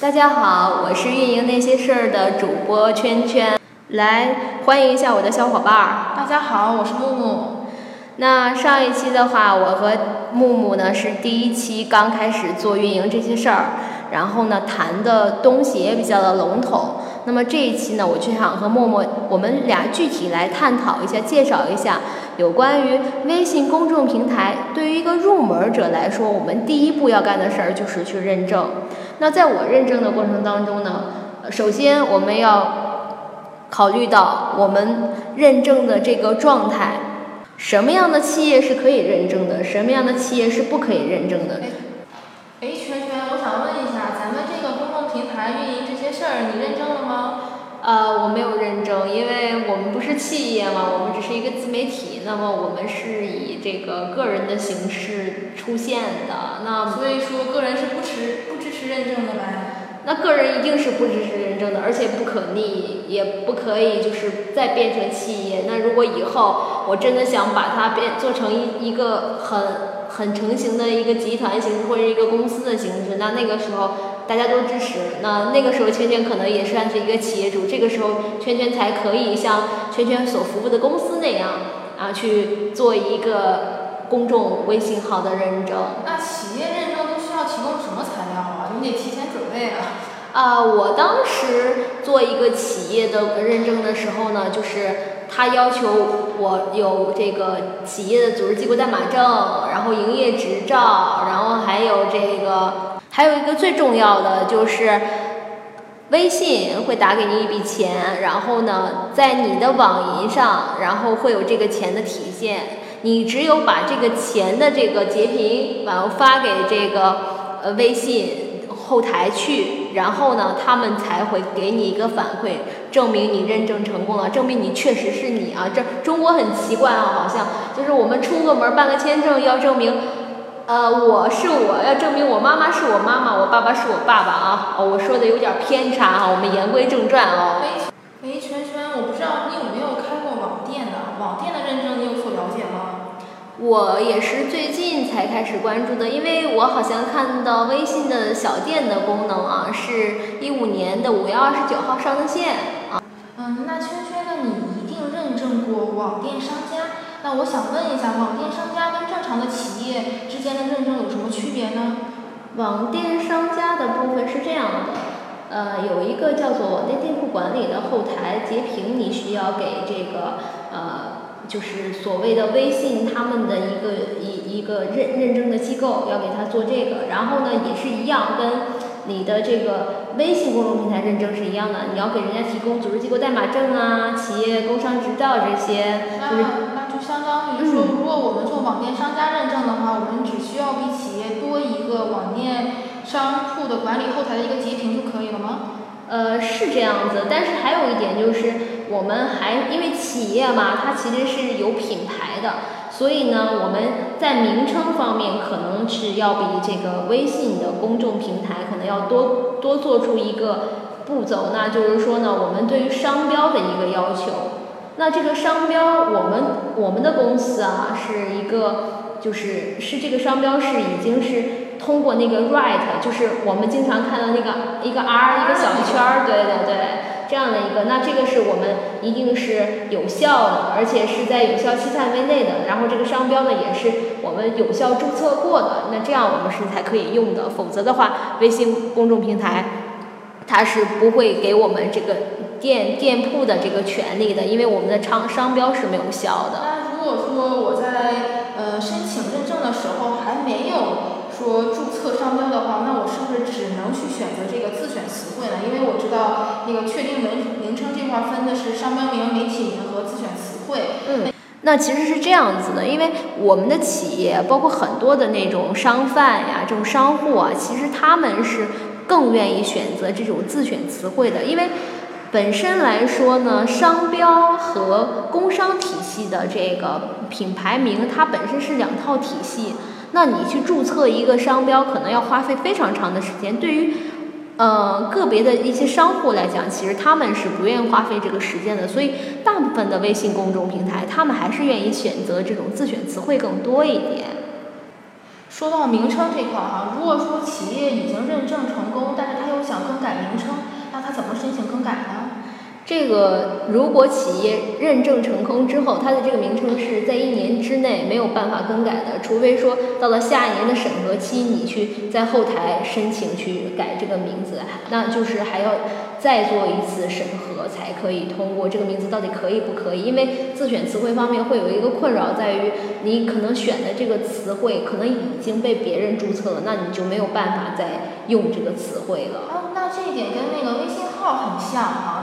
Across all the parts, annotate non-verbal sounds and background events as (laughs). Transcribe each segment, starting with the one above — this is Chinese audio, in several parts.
大家好，我是运营那些事儿的主播圈圈，来欢迎一下我的小伙伴儿。大家好，我是木木。那上一期的话，我和木木呢是第一期刚开始做运营这些事儿，然后呢谈的东西也比较的笼统。那么这一期呢，我就想和默默我们俩具体来探讨一下，介绍一下有关于微信公众平台。对于一个入门者来说，我们第一步要干的事儿就是去认证。那在我认证的过程当中呢，首先我们要考虑到我们认证的这个状态，什么样的企业是可以认证的，什么样的企业是不可以认证的。哎，圈圈，我想问一下，咱们这个公众平台运营这些事儿，你认证了吗？呃，我没有认证，因为我们不是企业嘛，我们只是一个自媒体，那么我们是以这个个人的形式出现的。那所以说，个人是不持不支持认证的呗？那个人一定是不支持认证的，而且不可逆，也不可以就是再变成企业。那如果以后我真的想把它变做成一一个很很成型的一个集团形式或者一个公司的形式，那那个时候。大家都支持，那那个时候圈圈可能也算是一个企业主，这个时候圈圈才可以像圈圈所服务的公司那样啊去做一个公众微信号的认证。那企业认证都需要提供什么材料啊？你得提前准备啊。啊，我当时做一个企业的认证的时候呢，就是他要求我有这个企业的组织机构代码证，然后营业执照，然后还有这个。还有一个最重要的就是，微信会打给你一笔钱，然后呢，在你的网银上，然后会有这个钱的体现。你只有把这个钱的这个截屏，然后发给这个呃微信后台去，然后呢，他们才会给你一个反馈，证明你认证成功了，证明你确实是你啊。这中国很奇怪啊，好像就是我们出个门办个签证要证明。呃，我是我要证明我妈妈是我妈妈，我爸爸是我爸爸啊！哦，我说的有点偏差啊，我们言归正传哦。哎，圈圈，我不知道你有没有开过网店的，网店的认证你有所了解吗？我也是最近才开始关注的，因为我好像看到微信的小店的功能啊，是一五年的五月二十九号上的线啊。嗯，那圈圈呢？你一定认证过网店商家？那我想问一下，网店商家跟正常的企业之间的认证有什么区别呢？网店商家的部分是这样的，呃，有一个叫做网店店铺管理的后台截屏，你需要给这个呃，就是所谓的微信他们的一个一一个认认证的机构要给他做这个，然后呢也是一样，跟你的这个微信公众平台认证是一样的，你要给人家提供组织机构代码证啊、企业工商执照这些，就是。相当于说，如果我们做网店商家认证的话，我们只需要比企业多一个网店商铺的管理后台的一个截屏就可以了吗？呃，是这样子，但是还有一点就是，我们还因为企业嘛，它其实是有品牌的，所以呢，我们在名称方面可能是要比这个微信的公众平台可能要多多做出一个步骤，那就是说呢，我们对于商标的一个要求。那这个商标，我们我们的公司啊，是一个，就是是这个商标是已经是通过那个 right，就是我们经常看到那个一个 R 一个小圈儿，对对对，这样的一个，那这个是我们一定是有效的，而且是在有效期范围内的，然后这个商标呢也是我们有效注册过的，那这样我们是才可以用的，否则的话，微信公众平台它是不会给我们这个。店店铺的这个权利的，因为我们的商商标是没有效的。那如果说我在呃申请认证的时候还没有说注册商标的话，那我是不是只能去选择这个自选词汇呢？因为我知道那个确定名名称这块分的是商标名、媒体名和自选词汇。嗯，那其实是这样子的，因为我们的企业包括很多的那种商贩呀、这种商户啊，其实他们是更愿意选择这种自选词汇的，因为。本身来说呢，商标和工商体系的这个品牌名，它本身是两套体系。那你去注册一个商标，可能要花费非常长的时间。对于呃个别的一些商户来讲，其实他们是不愿意花费这个时间的。所以，大部分的微信公众平台，他们还是愿意选择这种自选词汇更多一点。说到名称这块儿哈，如果说企业已经认证成功，但是他又想更改名称，那他怎么申请更改呢这个如果企业认证成功之后，它的这个名称是在一年之内没有办法更改的，除非说到了下一年的审核期，你去在后台申请去改这个名字，那就是还要再做一次审核才可以通过这个名字到底可以不可以？因为自选词汇方面会有一个困扰在于，你可能选的这个词汇可能已经被别人注册了，那你就没有办法再用这个词汇了。哦，那这一点跟那个微信号很像哈，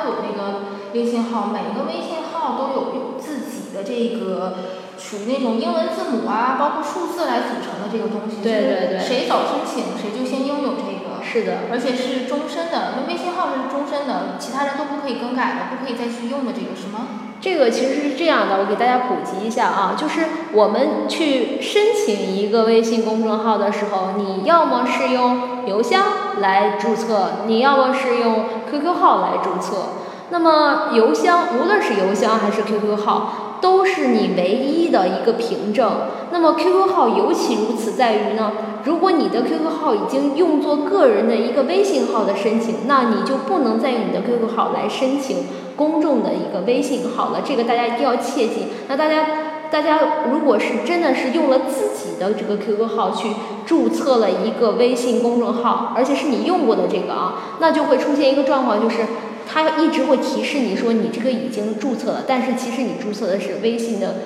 都有那个微信号，每一个微信号都有有自己的这个属于那种英文字母啊，包括数字来组成的这个东西。对对对。谁早申请谁就先拥有这个。是的。而且是终身的，那微信号是终身的，其他人都不可以更改的，不可以再去用的这个是吗？这个其实是这样的，我给大家普及一下啊，就是我们去申请一个微信公众号的时候，你要么是用邮箱来注册，你要么是用 QQ 号来注册。那么邮箱，无论是邮箱还是 QQ 号，都是你唯一的一个凭证。那么 QQ 号尤其如此，在于呢，如果你的 QQ 号已经用作个人的一个微信号的申请，那你就不能再用你的 QQ 号来申请。公众的一个微信号了，这个大家一定要切记。那大家，大家如果是真的是用了自己的这个 QQ 号去注册了一个微信公众号，而且是你用过的这个啊，那就会出现一个状况，就是它一直会提示你说你这个已经注册了，但是其实你注册的是微信的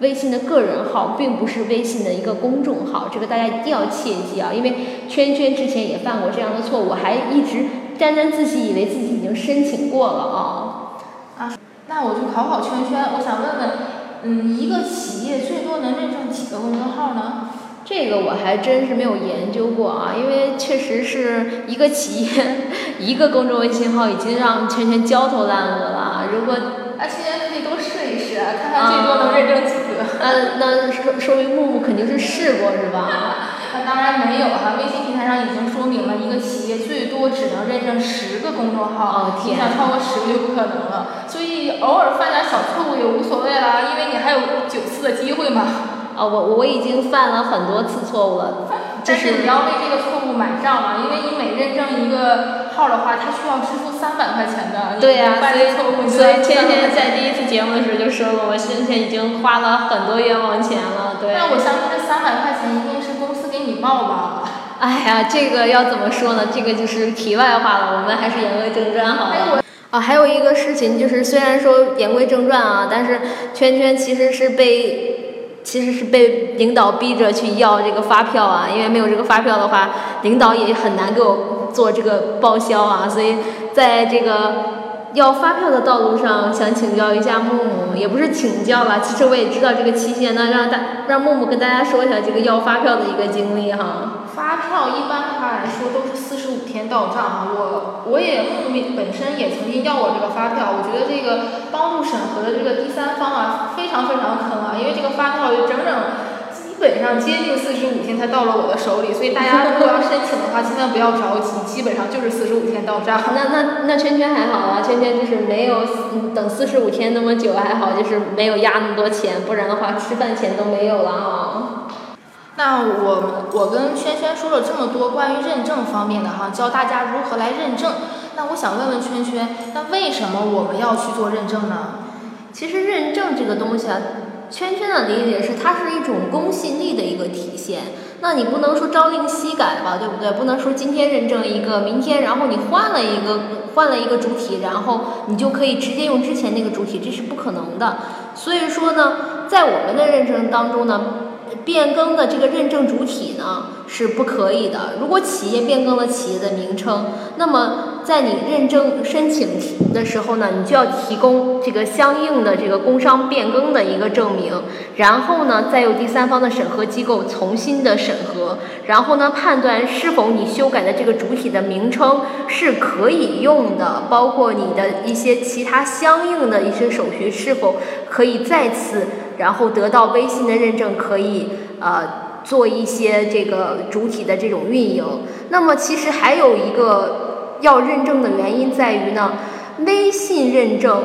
微信的个人号，并不是微信的一个公众号，这个大家一定要切记啊，因为圈圈之前也犯过这样的错误，还一直沾沾自喜，以为自己已经申请过了啊。啊那我就考考圈圈，我想问问，嗯，一个企业最多能认证几个公众号呢？这个我还真是没有研究过啊，因为确实是一个企业 (laughs) 一个公众微信号已经让圈圈焦头烂额了。如果啊，圈圈可以多试一试，看看最多能认证几个。那那说说明木木肯定是试过是吧？那当然没有哈，微信平台上已经说明了一个企业最多只能认证十个公众号，你想超过十个就不可能了。所以偶尔犯点小错误也无所谓啦，因为你还有九次的机会嘛。哦，我我已经犯了很多次错误了。(laughs) 但是你要为这个错误买账啊，因为你每认证一个号的话，它需要支付三百块钱的。对呀，所以所以天天在第一次节目的时候就说过，我先前已经花了很多冤枉钱了。对。那我相信这三百块钱一定是公司给你报吧？哎呀，这个要怎么说呢？这个就是题外话了，我们还是言归正传好了。啊，还有一个事情就是，虽然说言归正传啊，但是圈圈其实是被，其实是被领导逼着去要这个发票啊，因为没有这个发票的话，领导也很难给我做这个报销啊，所以在这个要发票的道路上，想请教一下木木，也不是请教吧，其实我也知道这个期限，那让大让木木跟大家说一下这个要发票的一个经历哈。发票一般的话来说都是四十五天到账哈，我我也木木本身也曾经要过这个发票，我觉得这个帮助审核的这个第三方啊非常非常坑啊，因为这个发票整整本上接近四十五天才到了我的手里，所以大家如果要申请的话，千万不要着急，基本上就是四十五天到账。(laughs) 那那那圈圈还好啊，圈圈就是没有等四十五天那么久还好，就是没有压那么多钱，不然的话吃饭钱都没有了啊。那我我跟圈圈说了这么多关于认证方面的哈，教大家如何来认证。那我想问问圈圈，那为什么我们要去做认证呢？其实认证这个东西啊，圈圈的理解是它是一种公信力的一个体现。那你不能说朝令夕改吧，对不对？不能说今天认证一个，明天然后你换了一个换了一个主体，然后你就可以直接用之前那个主体，这是不可能的。所以说呢，在我们的认证当中呢。变更的这个认证主体呢是不可以的。如果企业变更了企业的名称，那么在你认证申请的时候呢，你就要提供这个相应的这个工商变更的一个证明，然后呢，再由第三方的审核机构重新的审核，然后呢，判断是否你修改的这个主体的名称是可以用的，包括你的一些其他相应的一些手续是否可以再次。然后得到微信的认证，可以呃做一些这个主体的这种运营。那么其实还有一个要认证的原因在于呢，微信认证，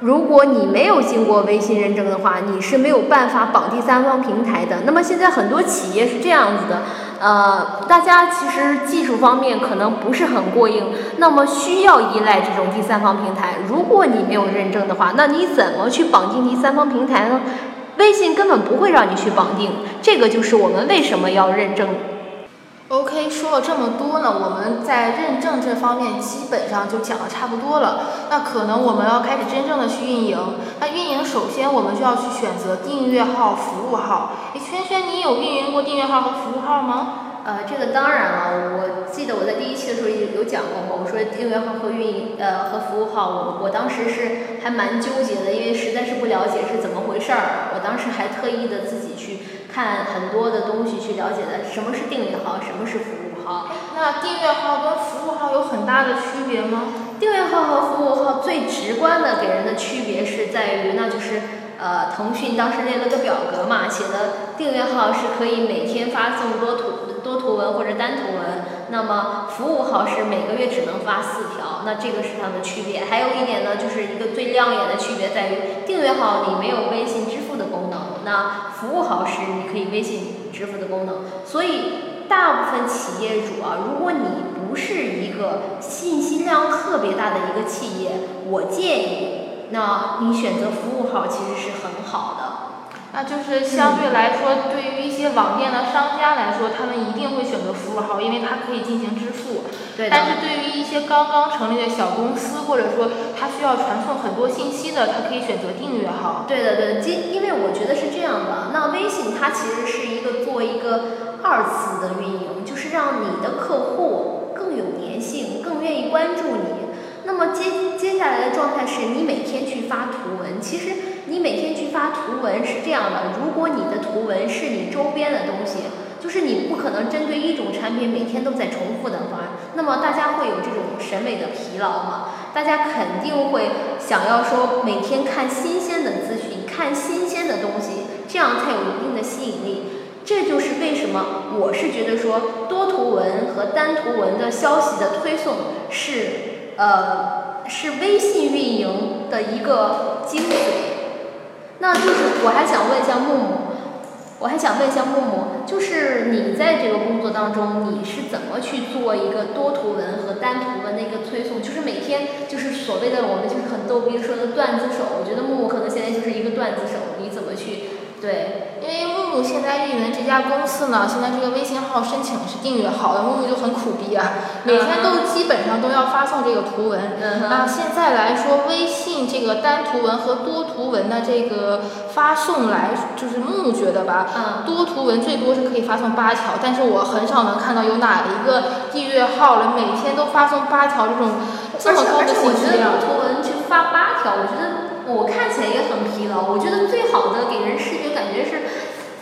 如果你没有经过微信认证的话，你是没有办法绑第三方平台的。那么现在很多企业是这样子的，呃，大家其实技术方面可能不是很过硬，那么需要依赖这种第三方平台。如果你没有认证的话，那你怎么去绑定第三方平台呢？微信根本不会让你去绑定，这个就是我们为什么要认证。OK，说了这么多呢，我们在认证这方面基本上就讲的差不多了。那可能我们要开始真正的去运营。那运营首先我们就要去选择订阅号、服务号。哎，圈圈，你有运营过订阅号和服务号吗？呃，这个当然了，我记得我在第一期的时候有有讲过嘛，我说订阅号和运营呃和服务号，我我当时是还蛮纠结的，因为实在是不了解是怎么回事儿。我当时还特意的自己去看很多的东西去了解的，什么是订阅号，什么是服务号。那订阅号跟服务号有很大的区别吗？订阅号和服务号最直观的给人的区别是在于，那就是呃，腾讯当时列了个表格嘛，写的订阅号是可以每天发送多图。多图文或者单图文，那么服务号是每个月只能发四条，那这个是它的区别。还有一点呢，就是一个最亮眼的区别在于，订阅号你没有微信支付的功能，那服务号是你可以微信支付的功能。所以大部分企业主啊，如果你不是一个信息量特别大的一个企业，我建议，那你选择服务号其实是很好的。那就是相对来说，对于一些网店的商家来说，他们一定会选择服务号，因为它可以进行支付。对但是对于一些刚刚成立的小公司，或者说他需要传送很多信息的，他可以选择订阅号。对的，对的，因因为我觉得是这样的。那微信它其实是一个做一个二次的运营，就是让你的客户更有粘性，更愿意关注你。那么接接下来的状态是你每天去发图文，其实。你每天去发图文是这样的，如果你的图文是你周边的东西，就是你不可能针对一种产品每天都在重复的发，那么大家会有这种审美的疲劳嘛？大家肯定会想要说每天看新鲜的资讯，看新鲜的东西，这样才有一定的吸引力。这就是为什么我是觉得说多图文和单图文的消息的推送是呃是微信运营的一个精髓。那就是我还想问一下木木，我还想问一下木木，就是你在这个工作当中，你是怎么去做一个多图文和单图文的一个推送？就是每天就是所谓的我们就是很逗逼说的段子手，我觉得木木可能现在就是一个段子手，你怎么去？对，因为木木现在运营这家公司呢，现在这个微信号申请是订阅号，木木就很苦逼啊，每天都基本上都要发送这个图文。那现在来说，微信这个单图文和多图文的这个发送来，就是木木觉得吧，多图文最多是可以发送八条，但是我很少能看到有哪一个订阅号了每天都发送八条这种这么高的信息量。多图文去发八条，我觉得。我看起来也很疲劳。我觉得最好的给人视觉感觉是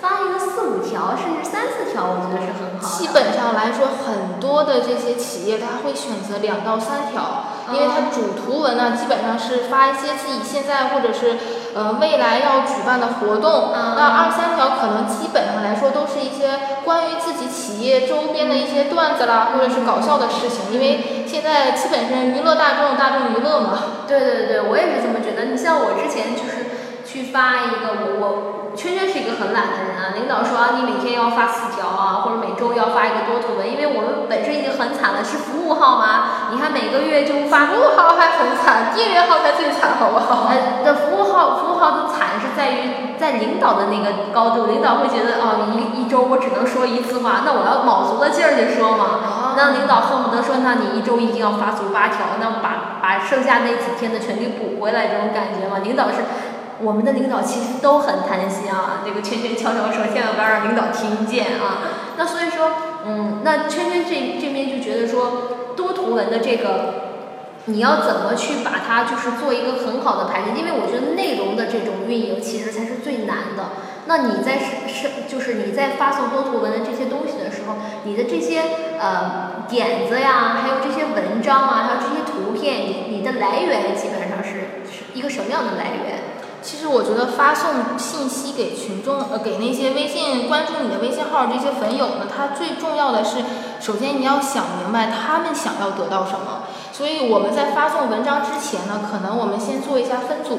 发一个四五条，甚至三四条，我觉得是很好。基本上来说，很多的这些企业他会选择两到三条，因为它主图文呢基本上是发一些自己现在或者是呃未来要举办的活动。那二三条可能基本上来说都是一些关于自己企业周边的一些段子啦，或者是搞笑的事情，因为现在基本上娱乐大众，大众娱乐嘛。对对对，我也是这么觉得。你像我之前就是去发一个，我我圈圈是一个很懒的人啊。领导说啊，你每天要发四条啊，或者每周要发一个多图文，因为我们本身已经很惨了，是服务号吗。你看每个月就发。服务号还很惨，订阅号才最惨，好不好？呃，的服务号，服务号的惨是在于在领导的那个高度，领导会觉得哦，你一一周我只能说一次话，那我要卯足了劲儿去说嘛。那领导恨不得说，那你一周一定要发足八条，那把把剩下那几天的全给补回来，这种感觉嘛。领导是，我们的领导其实都很贪心啊。这个圈圈悄悄说，千万不要让领导听见啊。那所以说，嗯，那圈圈这这边就觉得说，多图文的这个，你要怎么去把它就是做一个很好的排列？因为我觉得内容的这种运营其实才是最难的。那你在是是就是你在发送多图文的这些东西的时候，你的这些呃点子呀，还有这些文章啊，还有这些图片，你你的来源基本上是是一个什么样的来源？其实我觉得发送信息给群众呃给那些微信关注你的微信号这些粉友呢，它最重要的是，首先你要想明白他们想要得到什么。所以我们在发送文章之前呢，可能我们先做一下分组。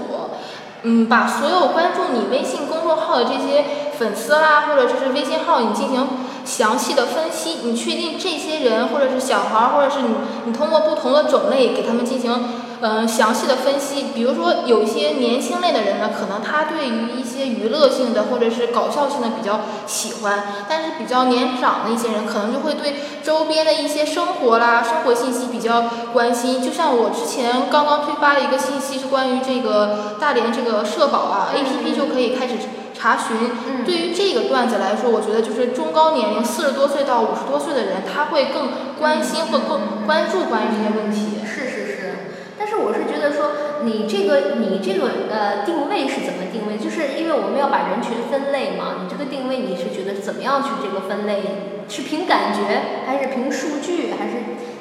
嗯，把所有关注你微信公众号的这些粉丝啦，或者就是微信号，你进行详细的分析，你确定这些人或者是小孩儿，或者是你你通过不同的种类给他们进行。嗯，详细的分析，比如说有一些年轻类的人呢，可能他对于一些娱乐性的或者是搞笑性的比较喜欢，但是比较年长的一些人，可能就会对周边的一些生活啦、生活信息比较关心。就像我之前刚刚推发的一个信息是关于这个大连这个社保啊，APP 就可以开始查询。对于这个段子来说，我觉得就是中高年龄四十多岁到五十多岁的人，他会更关心或更关注关于这些问题。是是。我是觉得说，你这个你这个呃定位是怎么定位？就是因为我们要把人群分类嘛，你这个定位你是觉得怎么样去这个分类？是凭感觉，还是凭数据，还是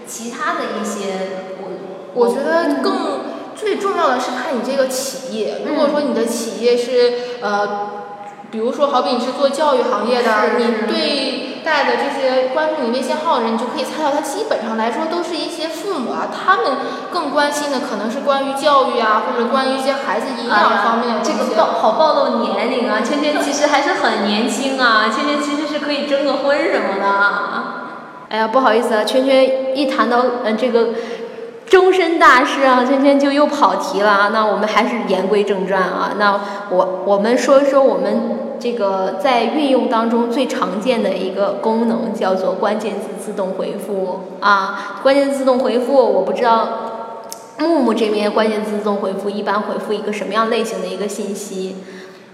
其他的一些？我我觉得更最重要的是看你这个企业。如果说你的企业是呃，比如说好比你是做教育行业的，你对。带的这些关注你微信号的人，你就可以猜到，他基本上来说都是一些父母啊，他们更关心的可能是关于教育啊，或者关于一些孩子营养方面的这个暴好暴露年龄啊，圈圈其实还是很年轻啊，圈圈其实是可以征个婚什么的。哎呀，不好意思啊，圈圈一谈到嗯这个终身大事啊，圈圈就又跑题了啊。那我们还是言归正传啊，那我我们说一说我们。这个在运用当中最常见的一个功能叫做关键字自动回复啊，关键字自动回复，我不知道木木这边关键字自动回复一般回复一个什么样类型的一个信息？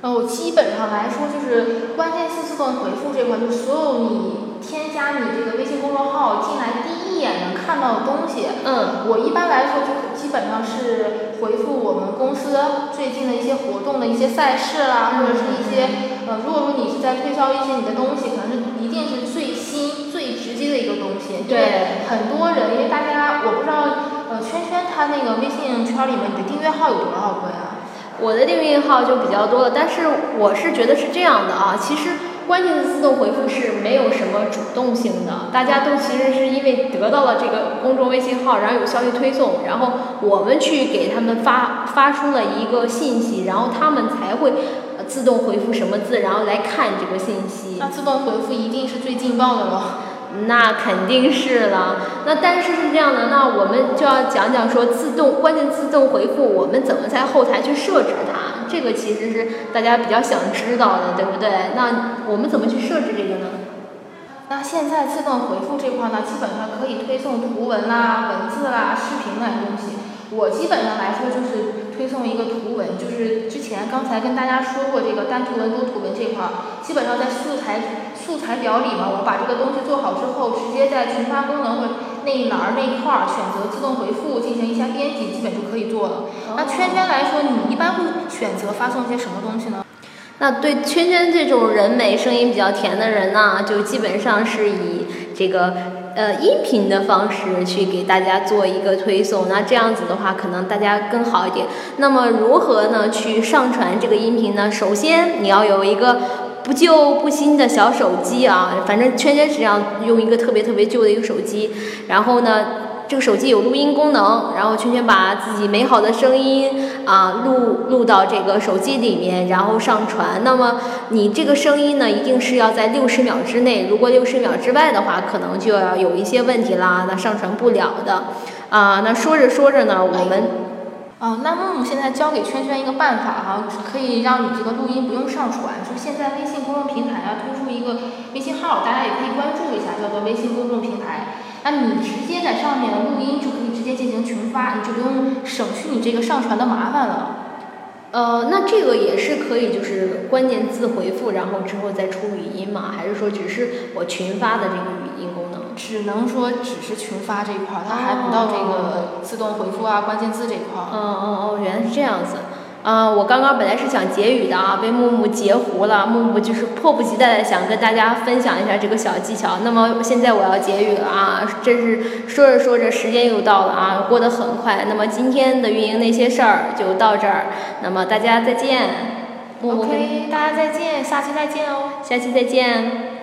哦，基本上来说就是关键字自动回复这块，就所有你添加你这个微信公众号进来第一眼能看到的东西，嗯，我一般来说就基本上是回复我们公司最近的一些活动的一些赛事啦，或者是一些。呃，如果说你是在推销一些你的东西，可能是一定是最新、最直接的一个东西。对，很多人，因为大家，我不知道，呃，圈圈他那个微信圈里面，你的订阅号有多少个呀？我的订阅号就比较多了，但是我是觉得是这样的啊，其实关键的自动回复是没有什么主动性的，大家都其实是因为得到了这个公众微信号，然后有消息推送，然后我们去给他们发发出了一个信息，然后他们才会。自动回复什么字，然后来看这个信息。那自动回复一定是最劲爆的了。(laughs) 那肯定是了。那但是是这样的，那我们就要讲讲说自动关键自动回复，我们怎么在后台去设置它？这个其实是大家比较想知道的，对不对？那我们怎么去设置这个呢？那现在自动回复这块呢，基本上可以推送图文啦、文字啦、视频类东西。我基本上来说就是推送一个图文，就是之前刚才跟大家说过这个单图文多图文这块儿，基本上在素材素材表里嘛，我把这个东西做好之后，直接在群发功能或那一栏儿那一块儿选择自动回复进行一下编辑，基本就可以做了。那圈圈来说，你一般会选择发送一些什么东西呢？那对圈圈这种人美声音比较甜的人呢，就基本上是以这个。呃，音频的方式去给大家做一个推送，那这样子的话，可能大家更好一点。那么如何呢去上传这个音频呢？首先你要有一个不旧不新的小手机啊，反正圈圈实际上用一个特别特别旧的一个手机，然后呢。这个手机有录音功能，然后圈圈把自己美好的声音啊录录到这个手机里面，然后上传。那么你这个声音呢，一定是要在六十秒之内，如果六十秒之外的话，可能就要有一些问题啦，那上传不了的。啊，那说着说着呢，我们，哦，那木木现在教给圈圈一个办法哈，可以让你这个录音不用上传。就现在微信公众平台啊推出一个微信号，大家也可以关注一下，叫做微信公众平台。那你直接在上面录音就可以直接进行群发，你就不用省去你这个上传的麻烦了。呃，那这个也是可以，就是关键字回复，然后之后再出语音吗？还是说只是我群发的这个？只能说只是群发这一块儿，它还不到这个自动回复啊关键字这一块儿。嗯嗯哦，原来是这样子。啊，我刚刚本来是想结语的啊，被木木截胡了。木木就是迫不及待的想跟大家分享一下这个小技巧。那么现在我要结语了啊，真是说着说着时间又到了啊，过得很快。那么今天的运营那些事儿就到这儿，那么大家再见。OK，大家再见，下期再见哦。下期再见。